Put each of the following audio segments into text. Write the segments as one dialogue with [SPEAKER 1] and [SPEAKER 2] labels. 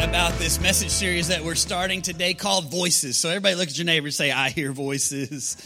[SPEAKER 1] about this message series that we're starting today called Voices. So everybody look at your neighbor and say, I hear voices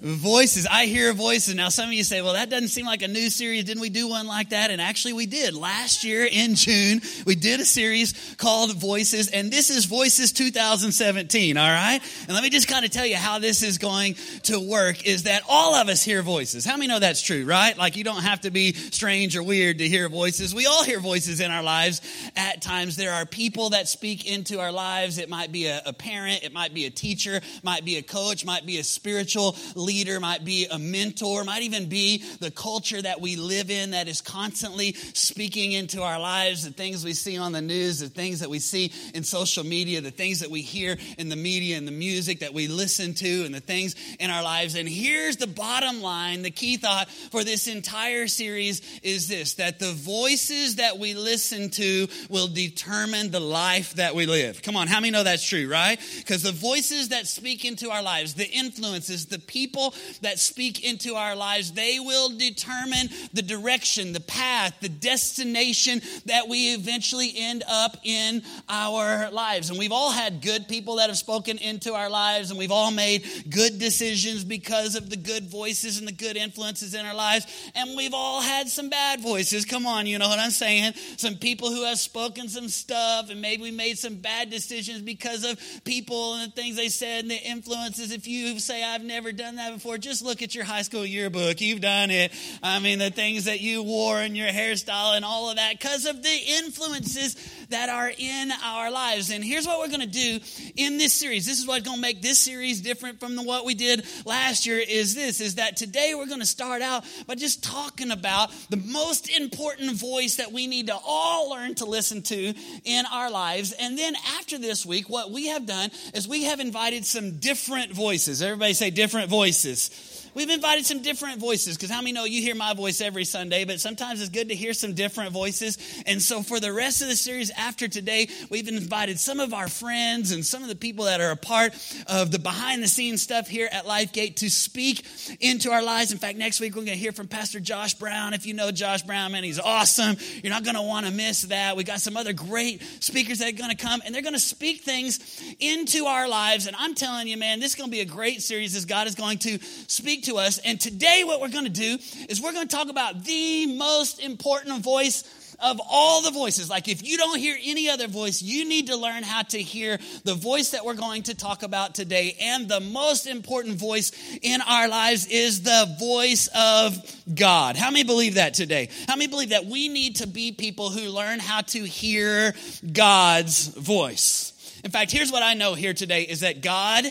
[SPEAKER 1] voices. I hear voices. Now, some of you say, well, that doesn't seem like a new series. Didn't we do one like that? And actually, we did. Last year in June, we did a series called Voices, and this is Voices 2017, all right? And let me just kind of tell you how this is going to work is that all of us hear voices. How many know that's true, right? Like, you don't have to be strange or weird to hear voices. We all hear voices in our lives at times. There are people that speak into our lives. It might be a, a parent, it might be a teacher, might be a coach, might be a spiritual leader, might be a mentor, might even be the culture that we live in that is constantly speaking into our lives, the things we see on the news, the things that we see in social media, the things that we hear in the media and the music that we listen to, and the things in our lives. And here's the bottom line the key thought for this entire series is this that the voices that we listen to will determine the life that we live. Come on, how many know that's true, right? Because the voices that speak into our lives, the influences, the people, people that speak into our lives, they will determine the direction, the path, the destination that we eventually end up in our lives. And we've all had good people that have spoken into our lives, and we've all made good decisions because of the good voices and the good influences in our lives. And we've all had some bad voices. Come on, you know what I'm saying? Some people who have spoken some stuff, and maybe we made some bad decisions because of people and the things they said and the influences. If you say, I've never done that before, just look at your high school yearbook. You've done it. I mean, the things that you wore and your hairstyle and all of that because of the influences that are in our lives. And here's what we're going to do in this series. This is what's going to make this series different from the, what we did last year is this, is that today we're going to start out by just talking about the most important voice that we need to all learn to listen to in our lives. And then after this week, what we have done is we have invited some different voices. Everybody say different voices places We've invited some different voices because how many know you hear my voice every Sunday, but sometimes it's good to hear some different voices. And so for the rest of the series after today, we've invited some of our friends and some of the people that are a part of the behind the scenes stuff here at LifeGate to speak into our lives. In fact, next week we're going to hear from Pastor Josh Brown. If you know Josh Brown, man, he's awesome. You're not going to want to miss that. We got some other great speakers that are going to come and they're going to speak things into our lives. And I'm telling you, man, this is going to be a great series as God is going to speak to us. And today, what we're going to do is we're going to talk about the most important voice of all the voices. Like, if you don't hear any other voice, you need to learn how to hear the voice that we're going to talk about today. And the most important voice in our lives is the voice of God. How many believe that today? How many believe that we need to be people who learn how to hear God's voice? In fact, here's what I know here today is that God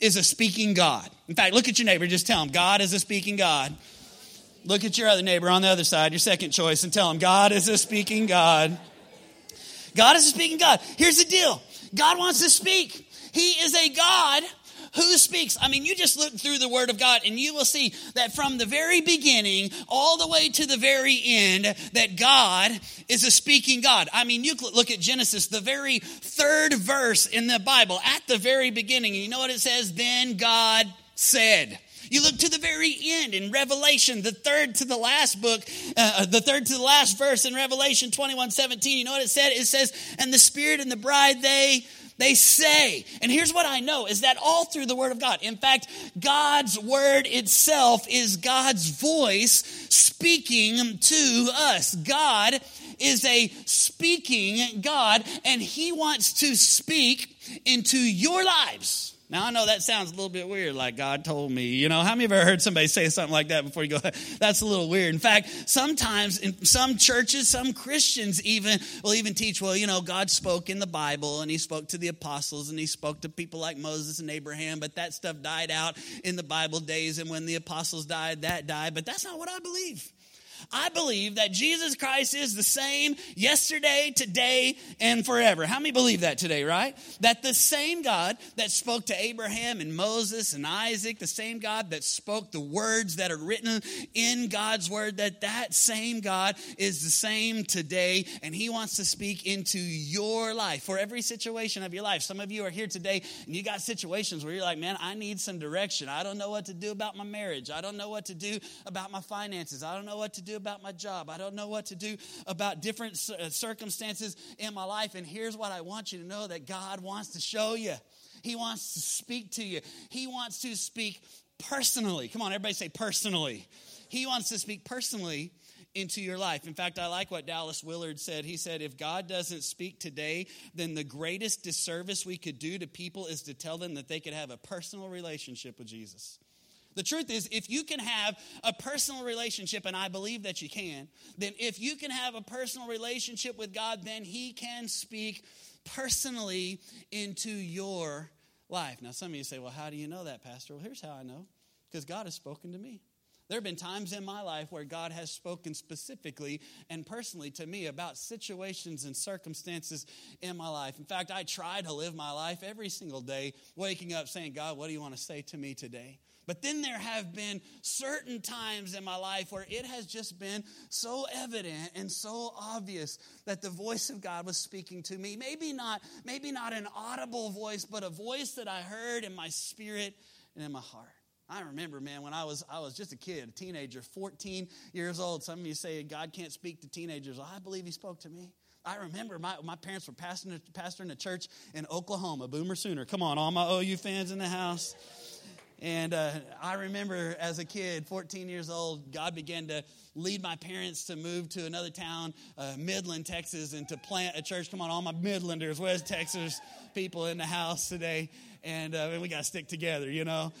[SPEAKER 1] is a speaking God. In fact, look at your neighbor, just tell him, God is a speaking God. Look at your other neighbor on the other side, your second choice, and tell him, God is a speaking God. God is a speaking God. Here's the deal God wants to speak. He is a God who speaks? I mean, you just look through the Word of God and you will see that from the very beginning all the way to the very end, that God is a speaking God. I mean, you look at Genesis, the very third verse in the Bible, at the very beginning, you know what it says? Then God said. You look to the very end in Revelation, the third to the last book, uh, the third to the last verse in Revelation 21 17. You know what it said? It says, And the Spirit and the bride, they they say. And here's what I know is that all through the Word of God, in fact, God's Word itself is God's voice speaking to us. God is a speaking God, and He wants to speak into your lives. Now, I know that sounds a little bit weird, like God told me. You know, how many of you ever heard somebody say something like that before you go, that's a little weird? In fact, sometimes in some churches, some Christians even will even teach, well, you know, God spoke in the Bible and he spoke to the apostles and he spoke to people like Moses and Abraham, but that stuff died out in the Bible days. And when the apostles died, that died. But that's not what I believe. I believe that Jesus Christ is the same yesterday, today, and forever. How many believe that today, right? That the same God that spoke to Abraham and Moses and Isaac, the same God that spoke the words that are written in God's word, that that same God is the same today, and He wants to speak into your life for every situation of your life. Some of you are here today and you got situations where you're like, man, I need some direction. I don't know what to do about my marriage. I don't know what to do about my finances. I don't know what to do do about my job. I don't know what to do about different uh, circumstances in my life. And here's what I want you to know that God wants to show you. He wants to speak to you. He wants to speak personally. Come on, everybody say personally. He wants to speak personally into your life. In fact, I like what Dallas Willard said. He said, If God doesn't speak today, then the greatest disservice we could do to people is to tell them that they could have a personal relationship with Jesus. The truth is, if you can have a personal relationship, and I believe that you can, then if you can have a personal relationship with God, then He can speak personally into your life. Now, some of you say, well, how do you know that, Pastor? Well, here's how I know because God has spoken to me. There have been times in my life where God has spoken specifically and personally to me about situations and circumstances in my life. In fact, I try to live my life every single day, waking up saying, God, what do you want to say to me today? But then there have been certain times in my life where it has just been so evident and so obvious that the voice of God was speaking to me. Maybe not, maybe not an audible voice, but a voice that I heard in my spirit and in my heart. I remember, man, when I was I was just a kid, a teenager, 14 years old. Some of you say God can't speak to teenagers. Well, I believe He spoke to me. I remember my, my parents were pastoring, pastoring a church in Oklahoma, Boomer Sooner. Come on, all my OU fans in the house. And uh, I remember as a kid, 14 years old, God began to lead my parents to move to another town, uh, Midland, Texas, and to plant a church. Come on, all my Midlanders, West Texas people in the house today. And, uh, and we got to stick together, you know.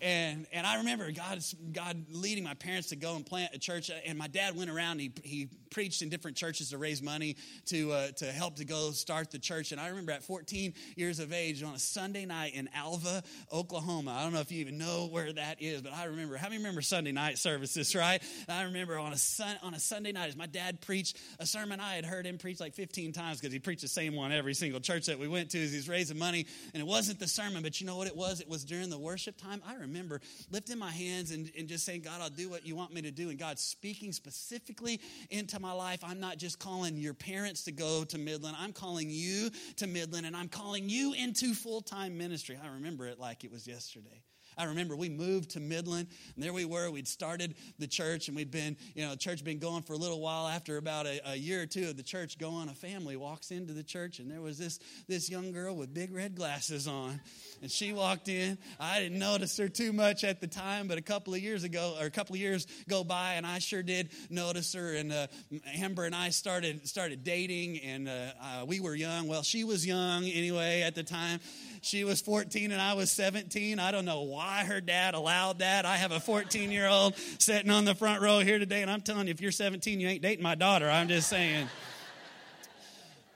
[SPEAKER 1] And, and I remember God, God leading my parents to go and plant a church. And my dad went around, he, he preached in different churches to raise money to, uh, to help to go start the church. And I remember at 14 years of age on a Sunday night in Alva, Oklahoma. I don't know if you even know where that is, but I remember. How many remember Sunday night services, right? I remember on a, sun, on a Sunday night as my dad preached a sermon. I had heard him preach like 15 times because he preached the same one every single church that we went to as he's raising money. And it wasn't the sermon, but you know what it was? It was during the worship time. I remember lifting my hands and, and just saying, God, I'll do what you want me to do. And God speaking specifically into my life. I'm not just calling your parents to go to Midland, I'm calling you to Midland, and I'm calling you into full time ministry. I remember it like it was yesterday. I remember we moved to Midland, and there we were. We'd started the church, and we'd been, you know, the church been going for a little while. After about a, a, year or two of the church going, a family walks into the church, and there was this, this young girl with big red glasses on. And she walked in. I didn't notice her too much at the time, but a couple of years ago, or a couple of years go by, and I sure did notice her. And uh, Amber and I started started dating, and uh, uh, we were young. Well, she was young anyway at the time. She was 14 and I was 17. I don't know why her dad allowed that. I have a 14 year old sitting on the front row here today, and I'm telling you, if you're 17, you ain't dating my daughter. I'm just saying.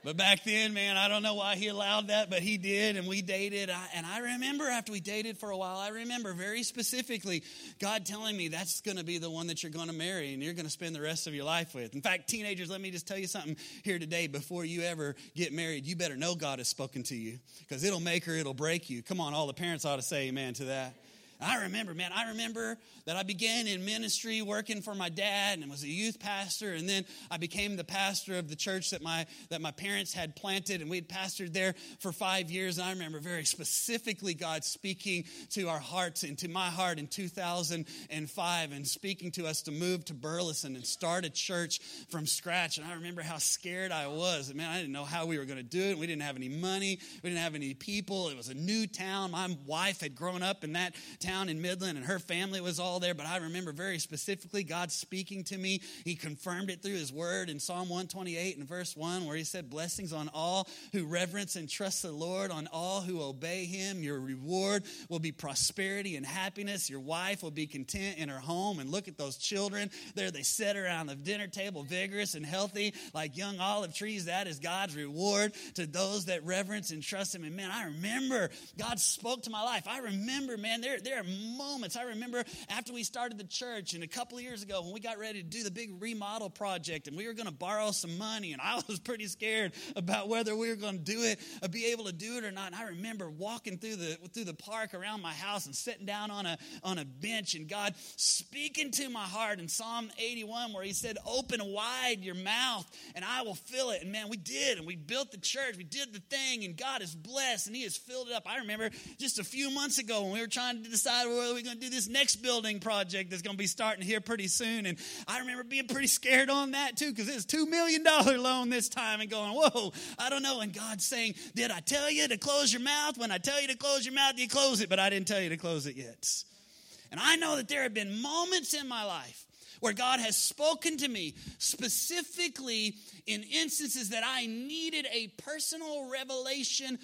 [SPEAKER 1] But back then, man, I don't know why he allowed that, but he did, and we dated. and I remember after we dated for a while, I remember very specifically God telling me that's going to be the one that you're going to marry and you're going to spend the rest of your life with. In fact, teenagers, let me just tell you something here today. Before you ever get married, you better know God has spoken to you because it'll make or it'll break you. Come on, all the parents ought to say amen to that. I remember, man, I remember that I began in ministry working for my dad and was a youth pastor. And then I became the pastor of the church that my, that my parents had planted. And we'd pastored there for five years. And I remember very specifically God speaking to our hearts and to my heart in 2005 and speaking to us to move to Burleson and start a church from scratch. And I remember how scared I was. Man, I didn't know how we were going to do it. We didn't have any money. We didn't have any people. It was a new town. My wife had grown up in that town in Midland and her family was all there. But I remember very specifically God speaking to me. He confirmed it through his word in Psalm 128 and verse 1, where he said, Blessings on all who reverence and trust the Lord, on all who obey him. Your reward will be prosperity and happiness. Your wife will be content in her home. And look at those children. There they sit around the dinner table, vigorous and healthy, like young olive trees. That is God's reward to those that reverence and trust him. And man, I remember God spoke to my life. I remember, man, there, there are moments. I remember after we started the church and a couple of years ago when we got ready to do the big remodel project and we were going to borrow some money and I was pretty scared about whether we were going to do it be able to do it or not. And I remember walking through the through the park around my house and sitting down on a on a bench and God speaking to my heart in Psalm 81 where he said, "Open wide your mouth and I will fill it." And man, we did and we built the church. We did the thing and God is blessed and he has filled it up. I remember just a few months ago when we were trying to decide we're going to do this next building project that's going to be starting here pretty soon. And I remember being pretty scared on that too because it's was $2 million loan this time and going, whoa, I don't know. And God's saying, Did I tell you to close your mouth? When I tell you to close your mouth, you close it, but I didn't tell you to close it yet. And I know that there have been moments in my life where God has spoken to me specifically in instances that I needed a personal revelation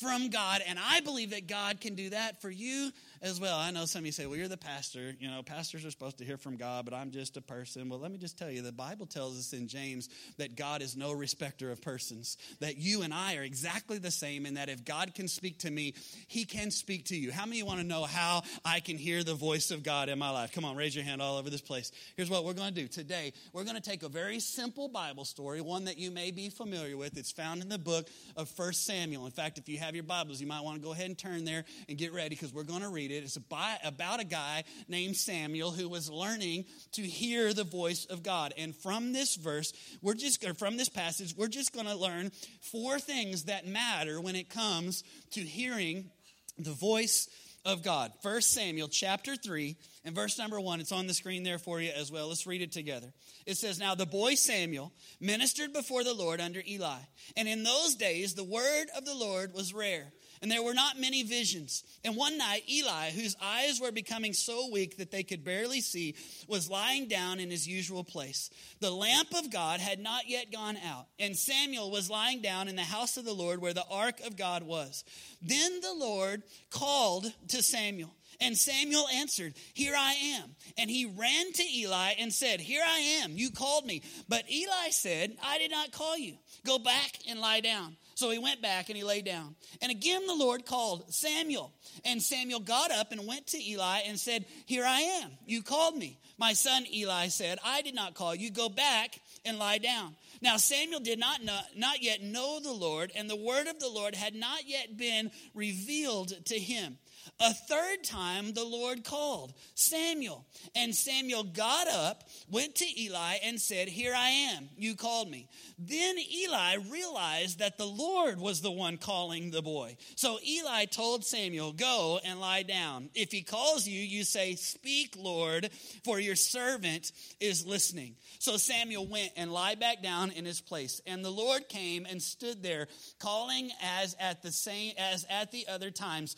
[SPEAKER 1] from God. And I believe that God can do that for you as well. I know some of you say, well, you're the pastor. You know, pastors are supposed to hear from God, but I'm just a person. Well, let me just tell you the Bible tells us in James that God is no respecter of persons, that you and I are exactly the same, and that if God can speak to me, he can speak to you. How many want to know how I can hear the voice of God in my life? Come on, raise your hand all over this place. Here's what we're going to do today. We're going to take a very simple Bible story, one that you may be familiar with. It's found in the book of First Samuel. In fact, if you have your Bibles, you might want to go ahead and turn there and get ready because we're going to read it it. It's about a guy named Samuel who was learning to hear the voice of God. And from this verse, we're just from this passage, we're just going to learn four things that matter when it comes to hearing the voice of God. First Samuel chapter 3 and verse number 1. It's on the screen there for you as well. Let's read it together. It says, Now the boy Samuel ministered before the Lord under Eli. And in those days the word of the Lord was rare and there were not many visions. And one night, Eli, whose eyes were becoming so weak that they could barely see, was lying down in his usual place. The lamp of God had not yet gone out, and Samuel was lying down in the house of the Lord where the ark of God was. Then the Lord called to Samuel. And Samuel answered, Here I am. And he ran to Eli and said, Here I am. You called me. But Eli said, I did not call you. Go back and lie down. So he went back and he lay down. And again the Lord called Samuel. And Samuel got up and went to Eli and said, Here I am. You called me. My son Eli said, I did not call you. Go back and lie down. Now Samuel did not, know, not yet know the Lord, and the word of the Lord had not yet been revealed to him. A third time the Lord called Samuel. And Samuel got up, went to Eli, and said, Here I am. You called me. Then Eli realized that the Lord was the one calling the boy. So Eli told Samuel, Go and lie down. If he calls you, you say, Speak, Lord, for your servant is listening. So Samuel went and lied back down in his place. And the Lord came and stood there, calling as at the same as at the other times,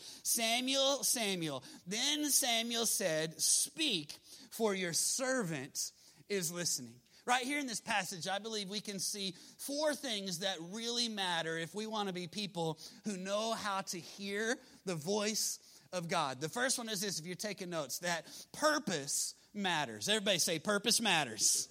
[SPEAKER 1] Samuel, Samuel. Then Samuel said, Speak, for your servant is listening. Right here in this passage, I believe we can see four things that really matter if we want to be people who know how to hear the voice of God. The first one is this if you're taking notes, that purpose matters. Everybody say, purpose matters.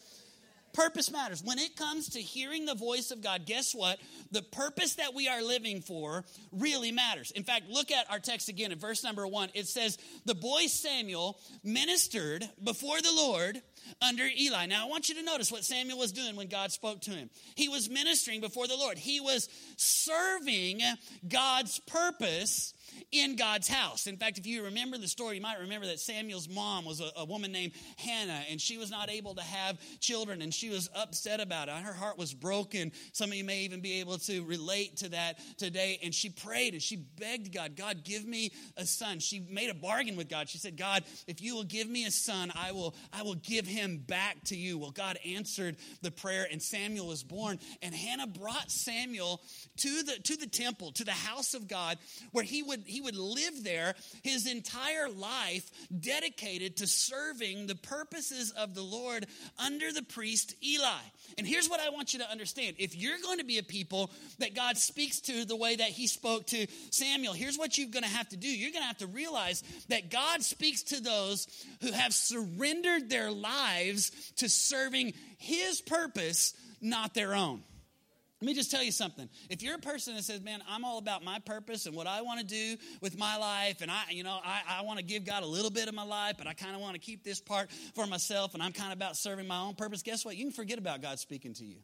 [SPEAKER 1] Purpose matters. When it comes to hearing the voice of God, guess what? The purpose that we are living for really matters. In fact, look at our text again in verse number one. It says, The boy Samuel ministered before the Lord under Eli. Now, I want you to notice what Samuel was doing when God spoke to him. He was ministering before the Lord, he was serving God's purpose in God's house. In fact, if you remember the story, you might remember that Samuel's mom was a, a, woman named Hannah, and she was not able to have children, and she was upset about it. Her heart was broken. Some of you may even be able to relate to that today. And she prayed and she begged God, God, give me a son. She made a bargain with God. She said, God, if you will give me a son, I will, I will give him back to you. Well, God answered the prayer, and Samuel was born. And Hannah brought Samuel to the to the temple, to the house of God, where he would he would live there his entire life dedicated to serving the purposes of the Lord under the priest Eli. And here's what I want you to understand. If you're going to be a people that God speaks to the way that he spoke to Samuel, here's what you're going to have to do. You're going to have to realize that God speaks to those who have surrendered their lives to serving his purpose, not their own. Let me just tell you something. If you're a person that says, man, I'm all about my purpose and what I want to do with my life, and I, you know, I, I want to give God a little bit of my life, but I kind of want to keep this part for myself, and I'm kind of about serving my own purpose, guess what? You can forget about God speaking to you.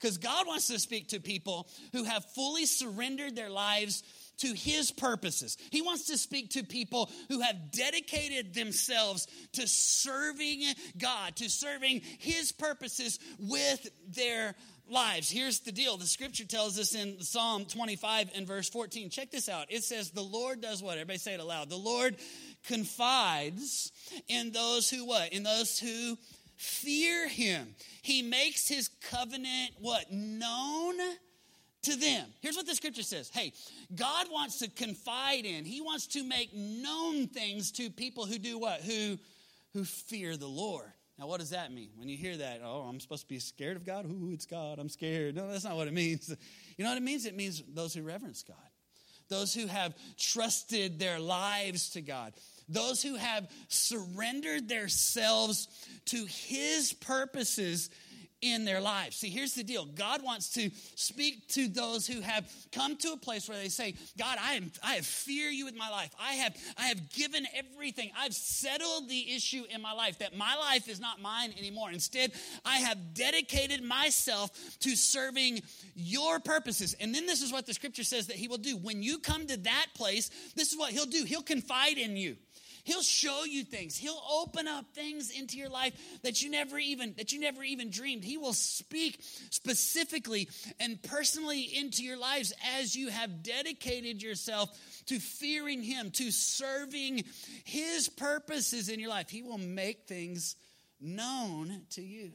[SPEAKER 1] Because God wants to speak to people who have fully surrendered their lives to his purposes. He wants to speak to people who have dedicated themselves to serving God, to serving his purposes with their lives. Here's the deal. The scripture tells us in Psalm 25 and verse 14. Check this out. It says, The Lord does what? Everybody say it aloud. The Lord confides in those who what? In those who fear him. He makes his covenant what? Known to them. Here's what the scripture says. Hey, God wants to confide in. He wants to make known things to people who do what? Who who fear the Lord. Now, what does that mean? When you hear that, oh, I'm supposed to be scared of God? Ooh, it's God, I'm scared. No, that's not what it means. You know what it means? It means those who reverence God, those who have trusted their lives to God, those who have surrendered themselves to His purposes in their lives. See, here's the deal. God wants to speak to those who have come to a place where they say, God, I am I have fear you with my life. I have I have given everything. I've settled the issue in my life that my life is not mine anymore. Instead, I have dedicated myself to serving your purposes. And then this is what the scripture says that he will do. When you come to that place, this is what he'll do. He'll confide in you. He'll show you things. He'll open up things into your life that you never even that you never even dreamed. He will speak specifically and personally into your lives as you have dedicated yourself to fearing him, to serving his purposes in your life. He will make things known to you.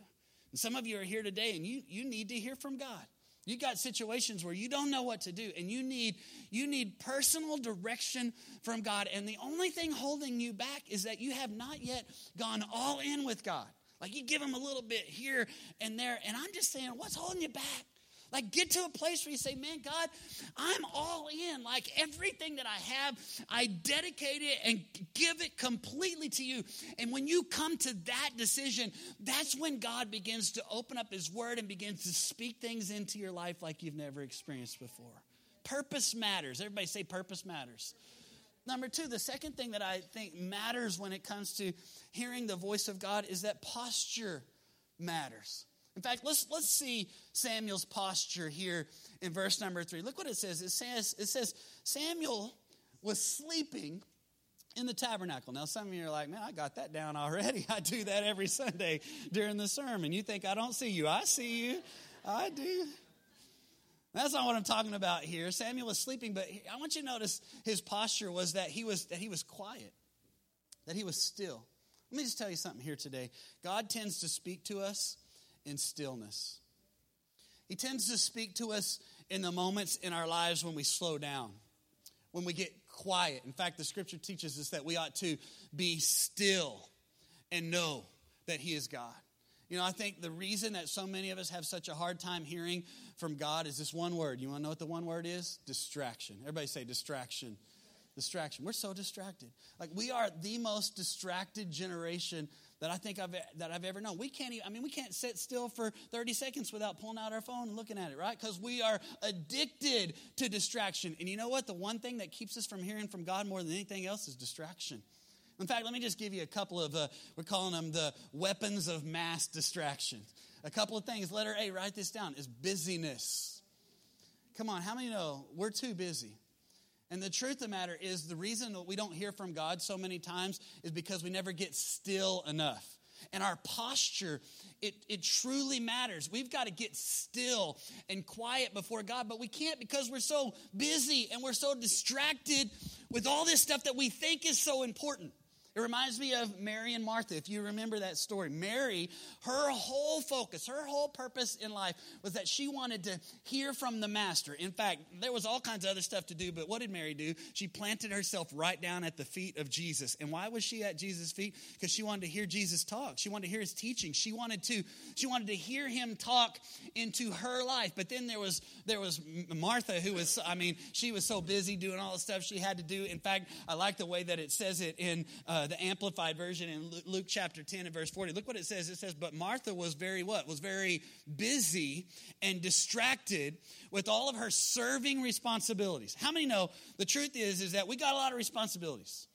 [SPEAKER 1] And some of you are here today and you, you need to hear from God. You got situations where you don't know what to do and you need you need personal direction from God and the only thing holding you back is that you have not yet gone all in with God. Like you give him a little bit here and there and I'm just saying what's holding you back? Like, get to a place where you say, Man, God, I'm all in. Like, everything that I have, I dedicate it and give it completely to you. And when you come to that decision, that's when God begins to open up His Word and begins to speak things into your life like you've never experienced before. Purpose matters. Everybody say, Purpose matters. Number two, the second thing that I think matters when it comes to hearing the voice of God is that posture matters. In fact, let's, let's see Samuel's posture here in verse number three. Look what it says. It says, it says Samuel was sleeping in the tabernacle. Now, some of you are like, man, I got that down already. I do that every Sunday during the sermon. You think I don't see you. I see you. I do. That's not what I'm talking about here. Samuel was sleeping, but I want you to notice his posture was that he was that he was quiet, that he was still. Let me just tell you something here today. God tends to speak to us in stillness. He tends to speak to us in the moments in our lives when we slow down, when we get quiet. In fact, the scripture teaches us that we ought to be still and know that He is God. You know, I think the reason that so many of us have such a hard time hearing from God is this one word. You want to know what the one word is? Distraction. Everybody say distraction. Distraction. We're so distracted. Like, we are the most distracted generation that I think I've, that I've ever known. We can't even, I mean, we can't sit still for 30 seconds without pulling out our phone and looking at it, right? Because we are addicted to distraction. And you know what? The one thing that keeps us from hearing from God more than anything else is distraction. In fact, let me just give you a couple of, uh, we're calling them the weapons of mass distraction. A couple of things. Letter A, write this down, is busyness. Come on, how many know we're too busy? And the truth of the matter is, the reason that we don't hear from God so many times is because we never get still enough. And our posture, it, it truly matters. We've got to get still and quiet before God, but we can't because we're so busy and we're so distracted with all this stuff that we think is so important. It reminds me of Mary and Martha, if you remember that story. Mary, her whole focus, her whole purpose in life was that she wanted to hear from the Master. In fact, there was all kinds of other stuff to do, but what did Mary do? She planted herself right down at the feet of Jesus. And why was she at Jesus' feet? Because she wanted to hear Jesus talk. She wanted to hear his teaching. She wanted to, she wanted to hear him talk into her life. But then there was there was Martha who was, I mean, she was so busy doing all the stuff she had to do. In fact, I like the way that it says it in uh, uh, the Amplified Version in Luke chapter 10 and verse 40. Look what it says. It says, But Martha was very what? Was very busy and distracted with all of her serving responsibilities. How many know the truth is, is that we got a lot of responsibilities,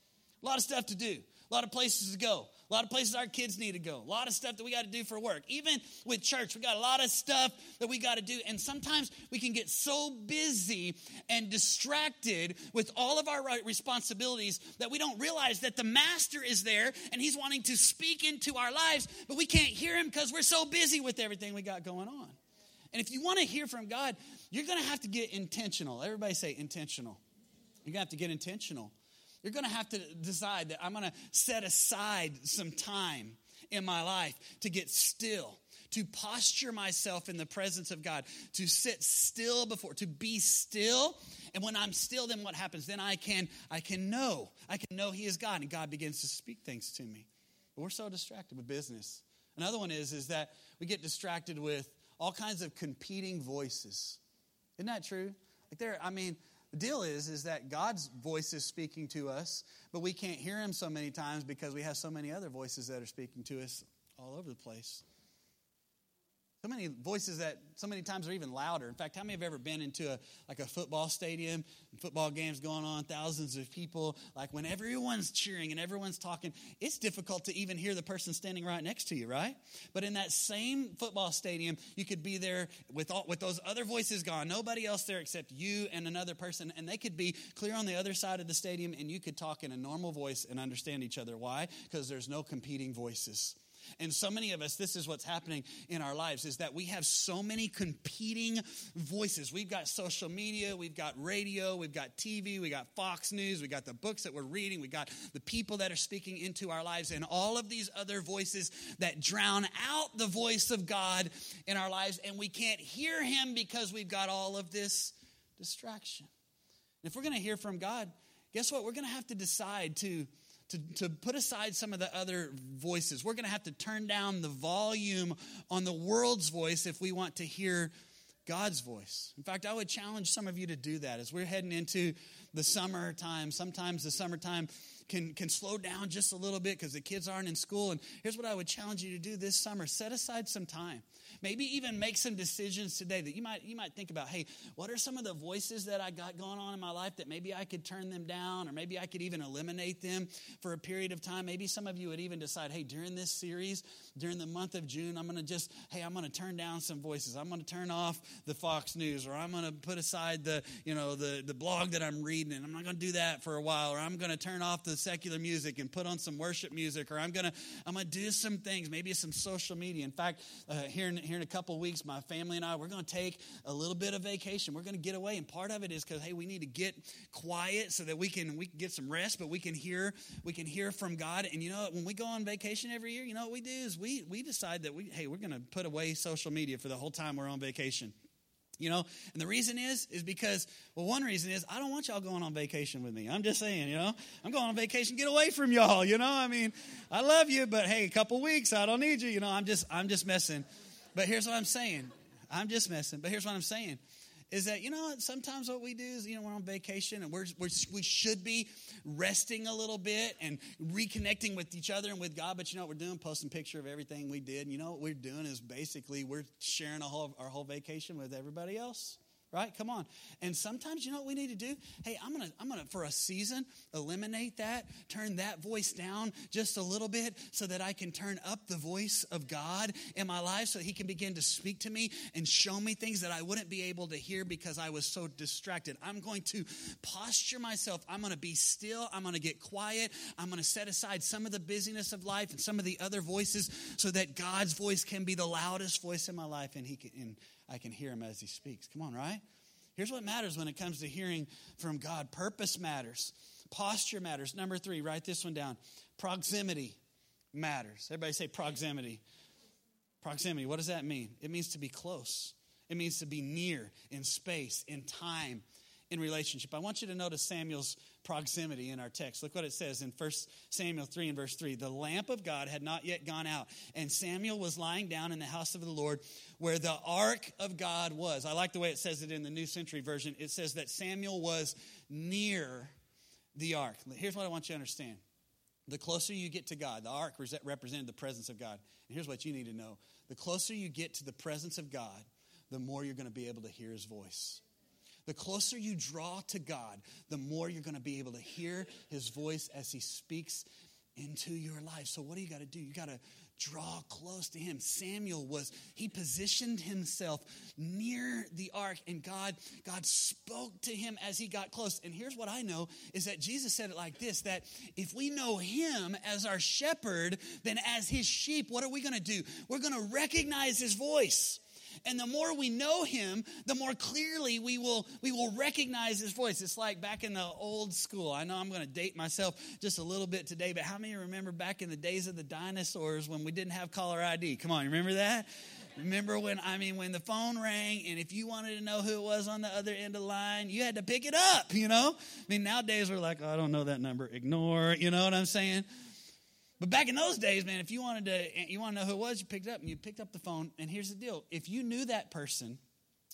[SPEAKER 1] a lot of stuff to do, a lot of places to go, a lot of places our kids need to go. A lot of stuff that we got to do for work. Even with church, we got a lot of stuff that we got to do. And sometimes we can get so busy and distracted with all of our responsibilities that we don't realize that the master is there and he's wanting to speak into our lives, but we can't hear him because we're so busy with everything we got going on. And if you want to hear from God, you're going to have to get intentional. Everybody say intentional. You're going to have to get intentional. You're going to have to decide that I'm going to set aside some time in my life to get still, to posture myself in the presence of God, to sit still before, to be still. And when I'm still, then what happens? Then I can I can know. I can know He is God, and God begins to speak things to me. But we're so distracted with business. Another one is is that we get distracted with all kinds of competing voices. Isn't that true? Like there, I mean, deal is, is that God's voice is speaking to us, but we can't hear him so many times because we have so many other voices that are speaking to us all over the place. So many voices that so many times are even louder. In fact, how many have ever been into a like a football stadium, football games going on, thousands of people, like when everyone's cheering and everyone's talking, it's difficult to even hear the person standing right next to you, right? But in that same football stadium, you could be there with all with those other voices gone, nobody else there except you and another person, and they could be clear on the other side of the stadium and you could talk in a normal voice and understand each other. Why? Because there's no competing voices. And so many of us, this is what's happening in our lives, is that we have so many competing voices. We've got social media, we've got radio, we've got TV, we got Fox News, we got the books that we're reading, we got the people that are speaking into our lives, and all of these other voices that drown out the voice of God in our lives, and we can't hear Him because we've got all of this distraction. And if we're going to hear from God, guess what? We're going to have to decide to to, to put aside some of the other voices. We're going to have to turn down the volume on the world's voice if we want to hear God's voice. In fact, I would challenge some of you to do that as we're heading into the summertime. Sometimes the summertime can, can slow down just a little bit because the kids aren't in school. And here's what I would challenge you to do this summer set aside some time. Maybe even make some decisions today that you might, you might think about hey, what are some of the voices that I got going on in my life that maybe I could turn them down or maybe I could even eliminate them for a period of time? Maybe some of you would even decide hey, during this series, during the month of June, I'm going to just, hey, I'm going to turn down some voices. I'm going to turn off the Fox News or I'm going to put aside the, you know, the, the blog that I'm reading and I'm not going to do that for a while or I'm going to turn off the secular music and put on some worship music, or I'm gonna I'm gonna do some things, maybe some social media. In fact, uh, here in, here in a couple weeks, my family and I we're gonna take a little bit of vacation. We're gonna get away, and part of it is because hey, we need to get quiet so that we can we can get some rest, but we can hear we can hear from God. And you know, when we go on vacation every year, you know what we do is we we decide that we hey we're gonna put away social media for the whole time we're on vacation. You know, and the reason is, is because, well, one reason is I don't want y'all going on vacation with me. I'm just saying, you know, I'm going on vacation, get away from y'all, you know. I mean, I love you, but hey, a couple weeks, I don't need you, you know. I'm just, I'm just messing. But here's what I'm saying. I'm just messing. But here's what I'm saying is that you know sometimes what we do is you know we're on vacation and we're, we're, we should be resting a little bit and reconnecting with each other and with god but you know what we're doing posting picture of everything we did and you know what we're doing is basically we're sharing whole, our whole vacation with everybody else right? Come on. And sometimes you know what we need to do? Hey, I'm going to I'm going to for a season eliminate that, turn that voice down just a little bit so that I can turn up the voice of God in my life so he can begin to speak to me and show me things that I wouldn't be able to hear because I was so distracted. I'm going to posture myself. I'm going to be still. I'm going to get quiet. I'm going to set aside some of the busyness of life and some of the other voices so that God's voice can be the loudest voice in my life and he can and I can hear him as he speaks. Come on, right? Here's what matters when it comes to hearing from God purpose matters, posture matters. Number three, write this one down proximity matters. Everybody say proximity. Proximity, what does that mean? It means to be close, it means to be near in space, in time, in relationship. I want you to notice Samuel's proximity in our text. Look what it says in 1 Samuel 3 and verse 3. The lamp of God had not yet gone out, and Samuel was lying down in the house of the Lord where the ark of God was. I like the way it says it in the New Century Version. It says that Samuel was near the ark. Here's what I want you to understand. The closer you get to God, the ark represented the presence of God. And here's what you need to know the closer you get to the presence of God, the more you're going to be able to hear his voice. The closer you draw to God, the more you're going to be able to hear his voice as he speaks into your life. So, what do you got to do? You got to draw close to him. Samuel was, he positioned himself near the ark, and God, God spoke to him as he got close. And here's what I know is that Jesus said it like this that if we know him as our shepherd, then as his sheep, what are we going to do? We're going to recognize his voice. And the more we know him, the more clearly we will we will recognize his voice. It's like back in the old school. I know I'm going to date myself just a little bit today, but how many remember back in the days of the dinosaurs when we didn't have caller ID? Come on, you remember that? Remember when I mean when the phone rang and if you wanted to know who it was on the other end of the line, you had to pick it up, you know? I mean nowadays we're like, oh, I don't know that number, ignore, you know what I'm saying? But back in those days, man, if you wanted to eh, you want to know who it was, you picked up and you picked up the phone. And here's the deal: if you knew that person,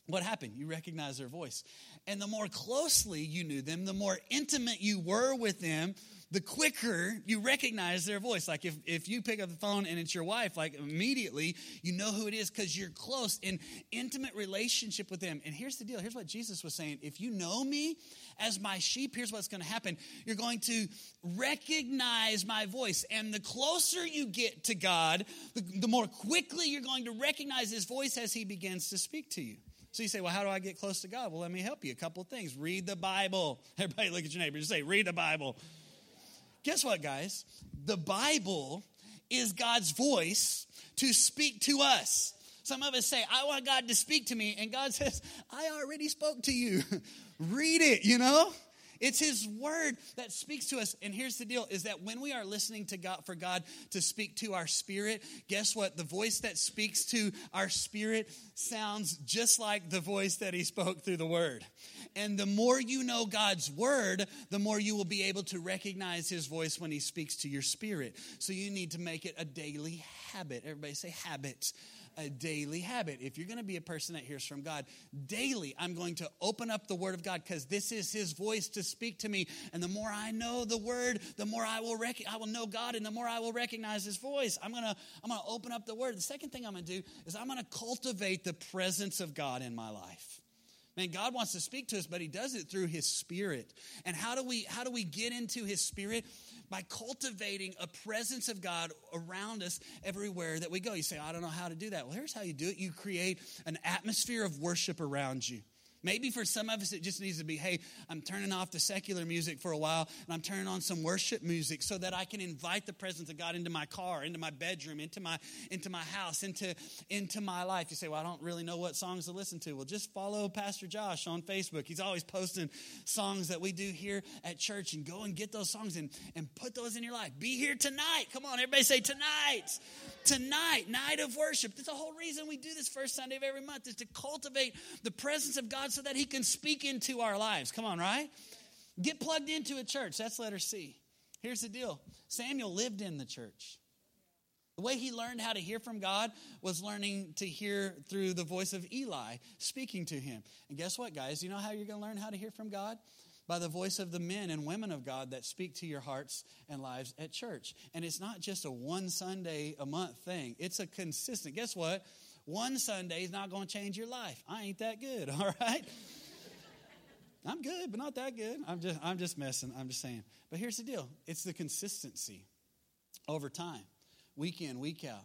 [SPEAKER 1] what happened? You recognized their voice. And the more closely you knew them, the more intimate you were with them, the quicker you recognize their voice. Like if, if you pick up the phone and it's your wife, like immediately you know who it is because you're close in intimate relationship with them. And here's the deal. Here's what Jesus was saying. If you know me as my sheep, here's what's going to happen. You're going to recognize my voice. And the closer you get to God, the, the more quickly you're going to recognize his voice as he begins to speak to you. So you say, well, how do I get close to God? Well, let me help you. A couple of things. Read the Bible. Everybody look at your neighbor and say, read the Bible. Guess what, guys? The Bible is God's voice to speak to us. Some of us say, I want God to speak to me. And God says, I already spoke to you. Read it, you know? It's his word that speaks to us. And here's the deal is that when we are listening to God for God to speak to our spirit, guess what? The voice that speaks to our spirit sounds just like the voice that he spoke through the word. And the more you know God's word, the more you will be able to recognize his voice when he speaks to your spirit. So you need to make it a daily habit. Everybody say habit a daily habit. If you're going to be a person that hears from God daily, I'm going to open up the Word of God because this is His voice to speak to me. And the more I know the Word, the more I will rec- I will know God, and the more I will recognize His voice. I'm gonna I'm gonna open up the Word. The second thing I'm gonna do is I'm gonna cultivate the presence of God in my life. Man, God wants to speak to us, but He does it through His Spirit. And how do we how do we get into His Spirit? by cultivating a presence of God around us everywhere that we go. You say, I don't know how to do that. Well, here's how you do it you create an atmosphere of worship around you. Maybe for some of us, it just needs to be hey, I'm turning off the secular music for a while and I'm turning on some worship music so that I can invite the presence of God into my car, into my bedroom, into my, into my house, into, into my life. You say, well, I don't really know what songs to listen to. Well, just follow Pastor Josh on Facebook. He's always posting songs that we do here at church and go and get those songs and, and put those in your life. Be here tonight. Come on, everybody say tonight. Tonight, night of worship. That's the whole reason we do this first Sunday of every month is to cultivate the presence of God so that He can speak into our lives. Come on, right? Get plugged into a church. That's letter C. Here's the deal Samuel lived in the church. The way he learned how to hear from God was learning to hear through the voice of Eli speaking to him. And guess what, guys? You know how you're going to learn how to hear from God? By the voice of the men and women of God that speak to your hearts and lives at church. And it's not just a one Sunday a month thing, it's a consistent. Guess what? One Sunday is not going to change your life. I ain't that good, all right? I'm good, but not that good. I'm just I'm just messing. I'm just saying. But here's the deal. It's the consistency over time, week in, week out,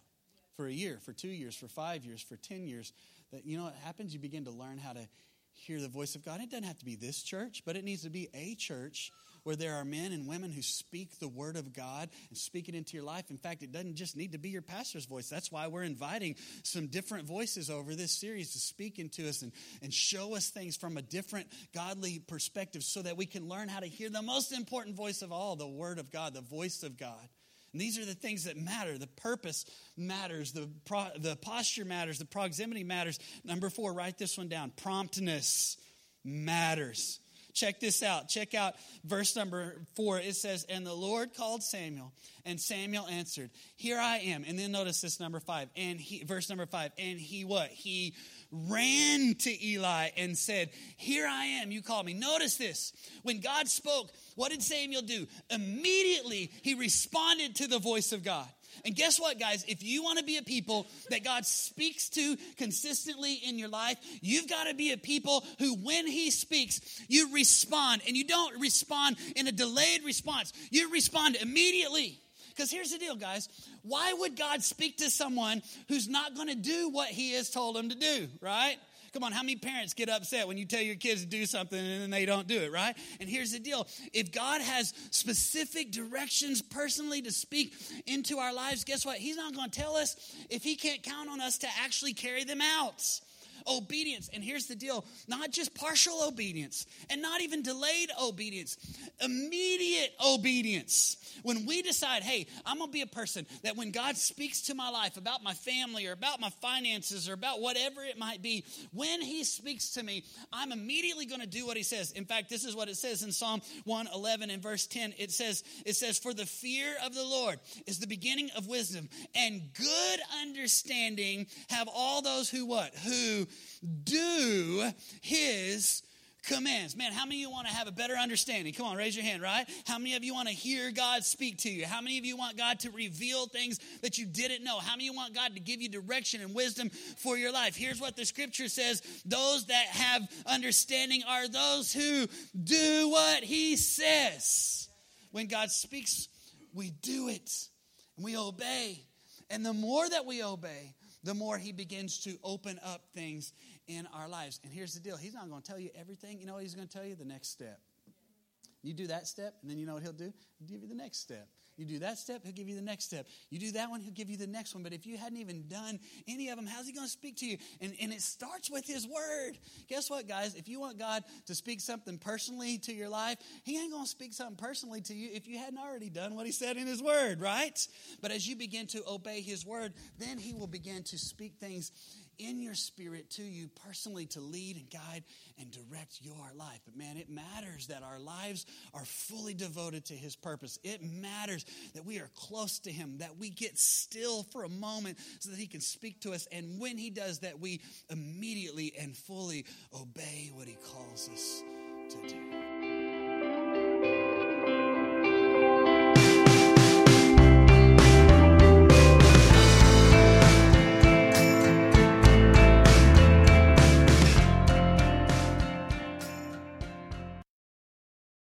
[SPEAKER 1] for a year, for two years, for five years, for ten years. That you know what happens? You begin to learn how to hear the voice of God. It doesn't have to be this church, but it needs to be a church where there are men and women who speak the word of God and speak it into your life. In fact, it doesn't just need to be your pastor's voice. That's why we're inviting some different voices over this series to speak into us and, and show us things from a different godly perspective so that we can learn how to hear the most important voice of all, the word of God, the voice of God. And these are the things that matter. The purpose matters. The, pro, the posture matters. The proximity matters. Number four, write this one down. Promptness matters. Check this out. Check out verse number four. It says, And the Lord called Samuel, and Samuel answered, Here I am. And then notice this number five. And he, verse number five, and he what? He ran to Eli and said, Here I am, you call me. Notice this. When God spoke, what did Samuel do? Immediately he responded to the voice of God. And guess what, guys? If you want to be a people that God speaks to consistently in your life, you've got to be a people who, when He speaks, you respond. And you don't respond in a delayed response, you respond immediately. Because here's the deal, guys. Why would God speak to someone who's not going to do what He has told them to do, right? Come on, how many parents get upset when you tell your kids to do something and then they don't do it, right? And here's the deal if God has specific directions personally to speak into our lives, guess what? He's not going to tell us if He can't count on us to actually carry them out. Obedience. And here's the deal not just partial obedience and not even delayed obedience, immediate obedience. When we decide, hey, I'm going to be a person that when God speaks to my life about my family or about my finances or about whatever it might be, when He speaks to me, I'm immediately going to do what He says. In fact, this is what it says in Psalm 111 and verse 10. It says, it says, For the fear of the Lord is the beginning of wisdom, and good understanding have all those who what? Who do His commands. Man, how many of you want to have a better understanding? Come on, raise your hand, right? How many of you want to hear God speak to you? How many of you want God to reveal things that you didn't know? How many want God to give you direction and wisdom for your life? Here's what the scripture says those that have understanding are those who do what he says. When God speaks, we do it and we obey. And the more that we obey, the more he begins to open up things in our lives. And here's the deal He's not going to tell you everything. You know what He's going to tell you? The next step. You do that step, and then you know what He'll do? He'll give you the next step. You do that step, He'll give you the next step. You do that one, He'll give you the next one. But if you hadn't even done any of them, how's He going to speak to you? And, and it starts with His Word. Guess what, guys? If you want God to speak something personally to your life, He ain't going to speak something personally to you if you hadn't already done what He said in His Word, right? But as you begin to obey His Word, then He will begin to speak things in your spirit to you personally to lead and guide and direct your life. But man, it matters that our lives are fully devoted to His purpose. It matters that we are close to Him, that we get still for a moment so that He can speak to us. And when He does that, we immediately and fully obey what He calls us to do.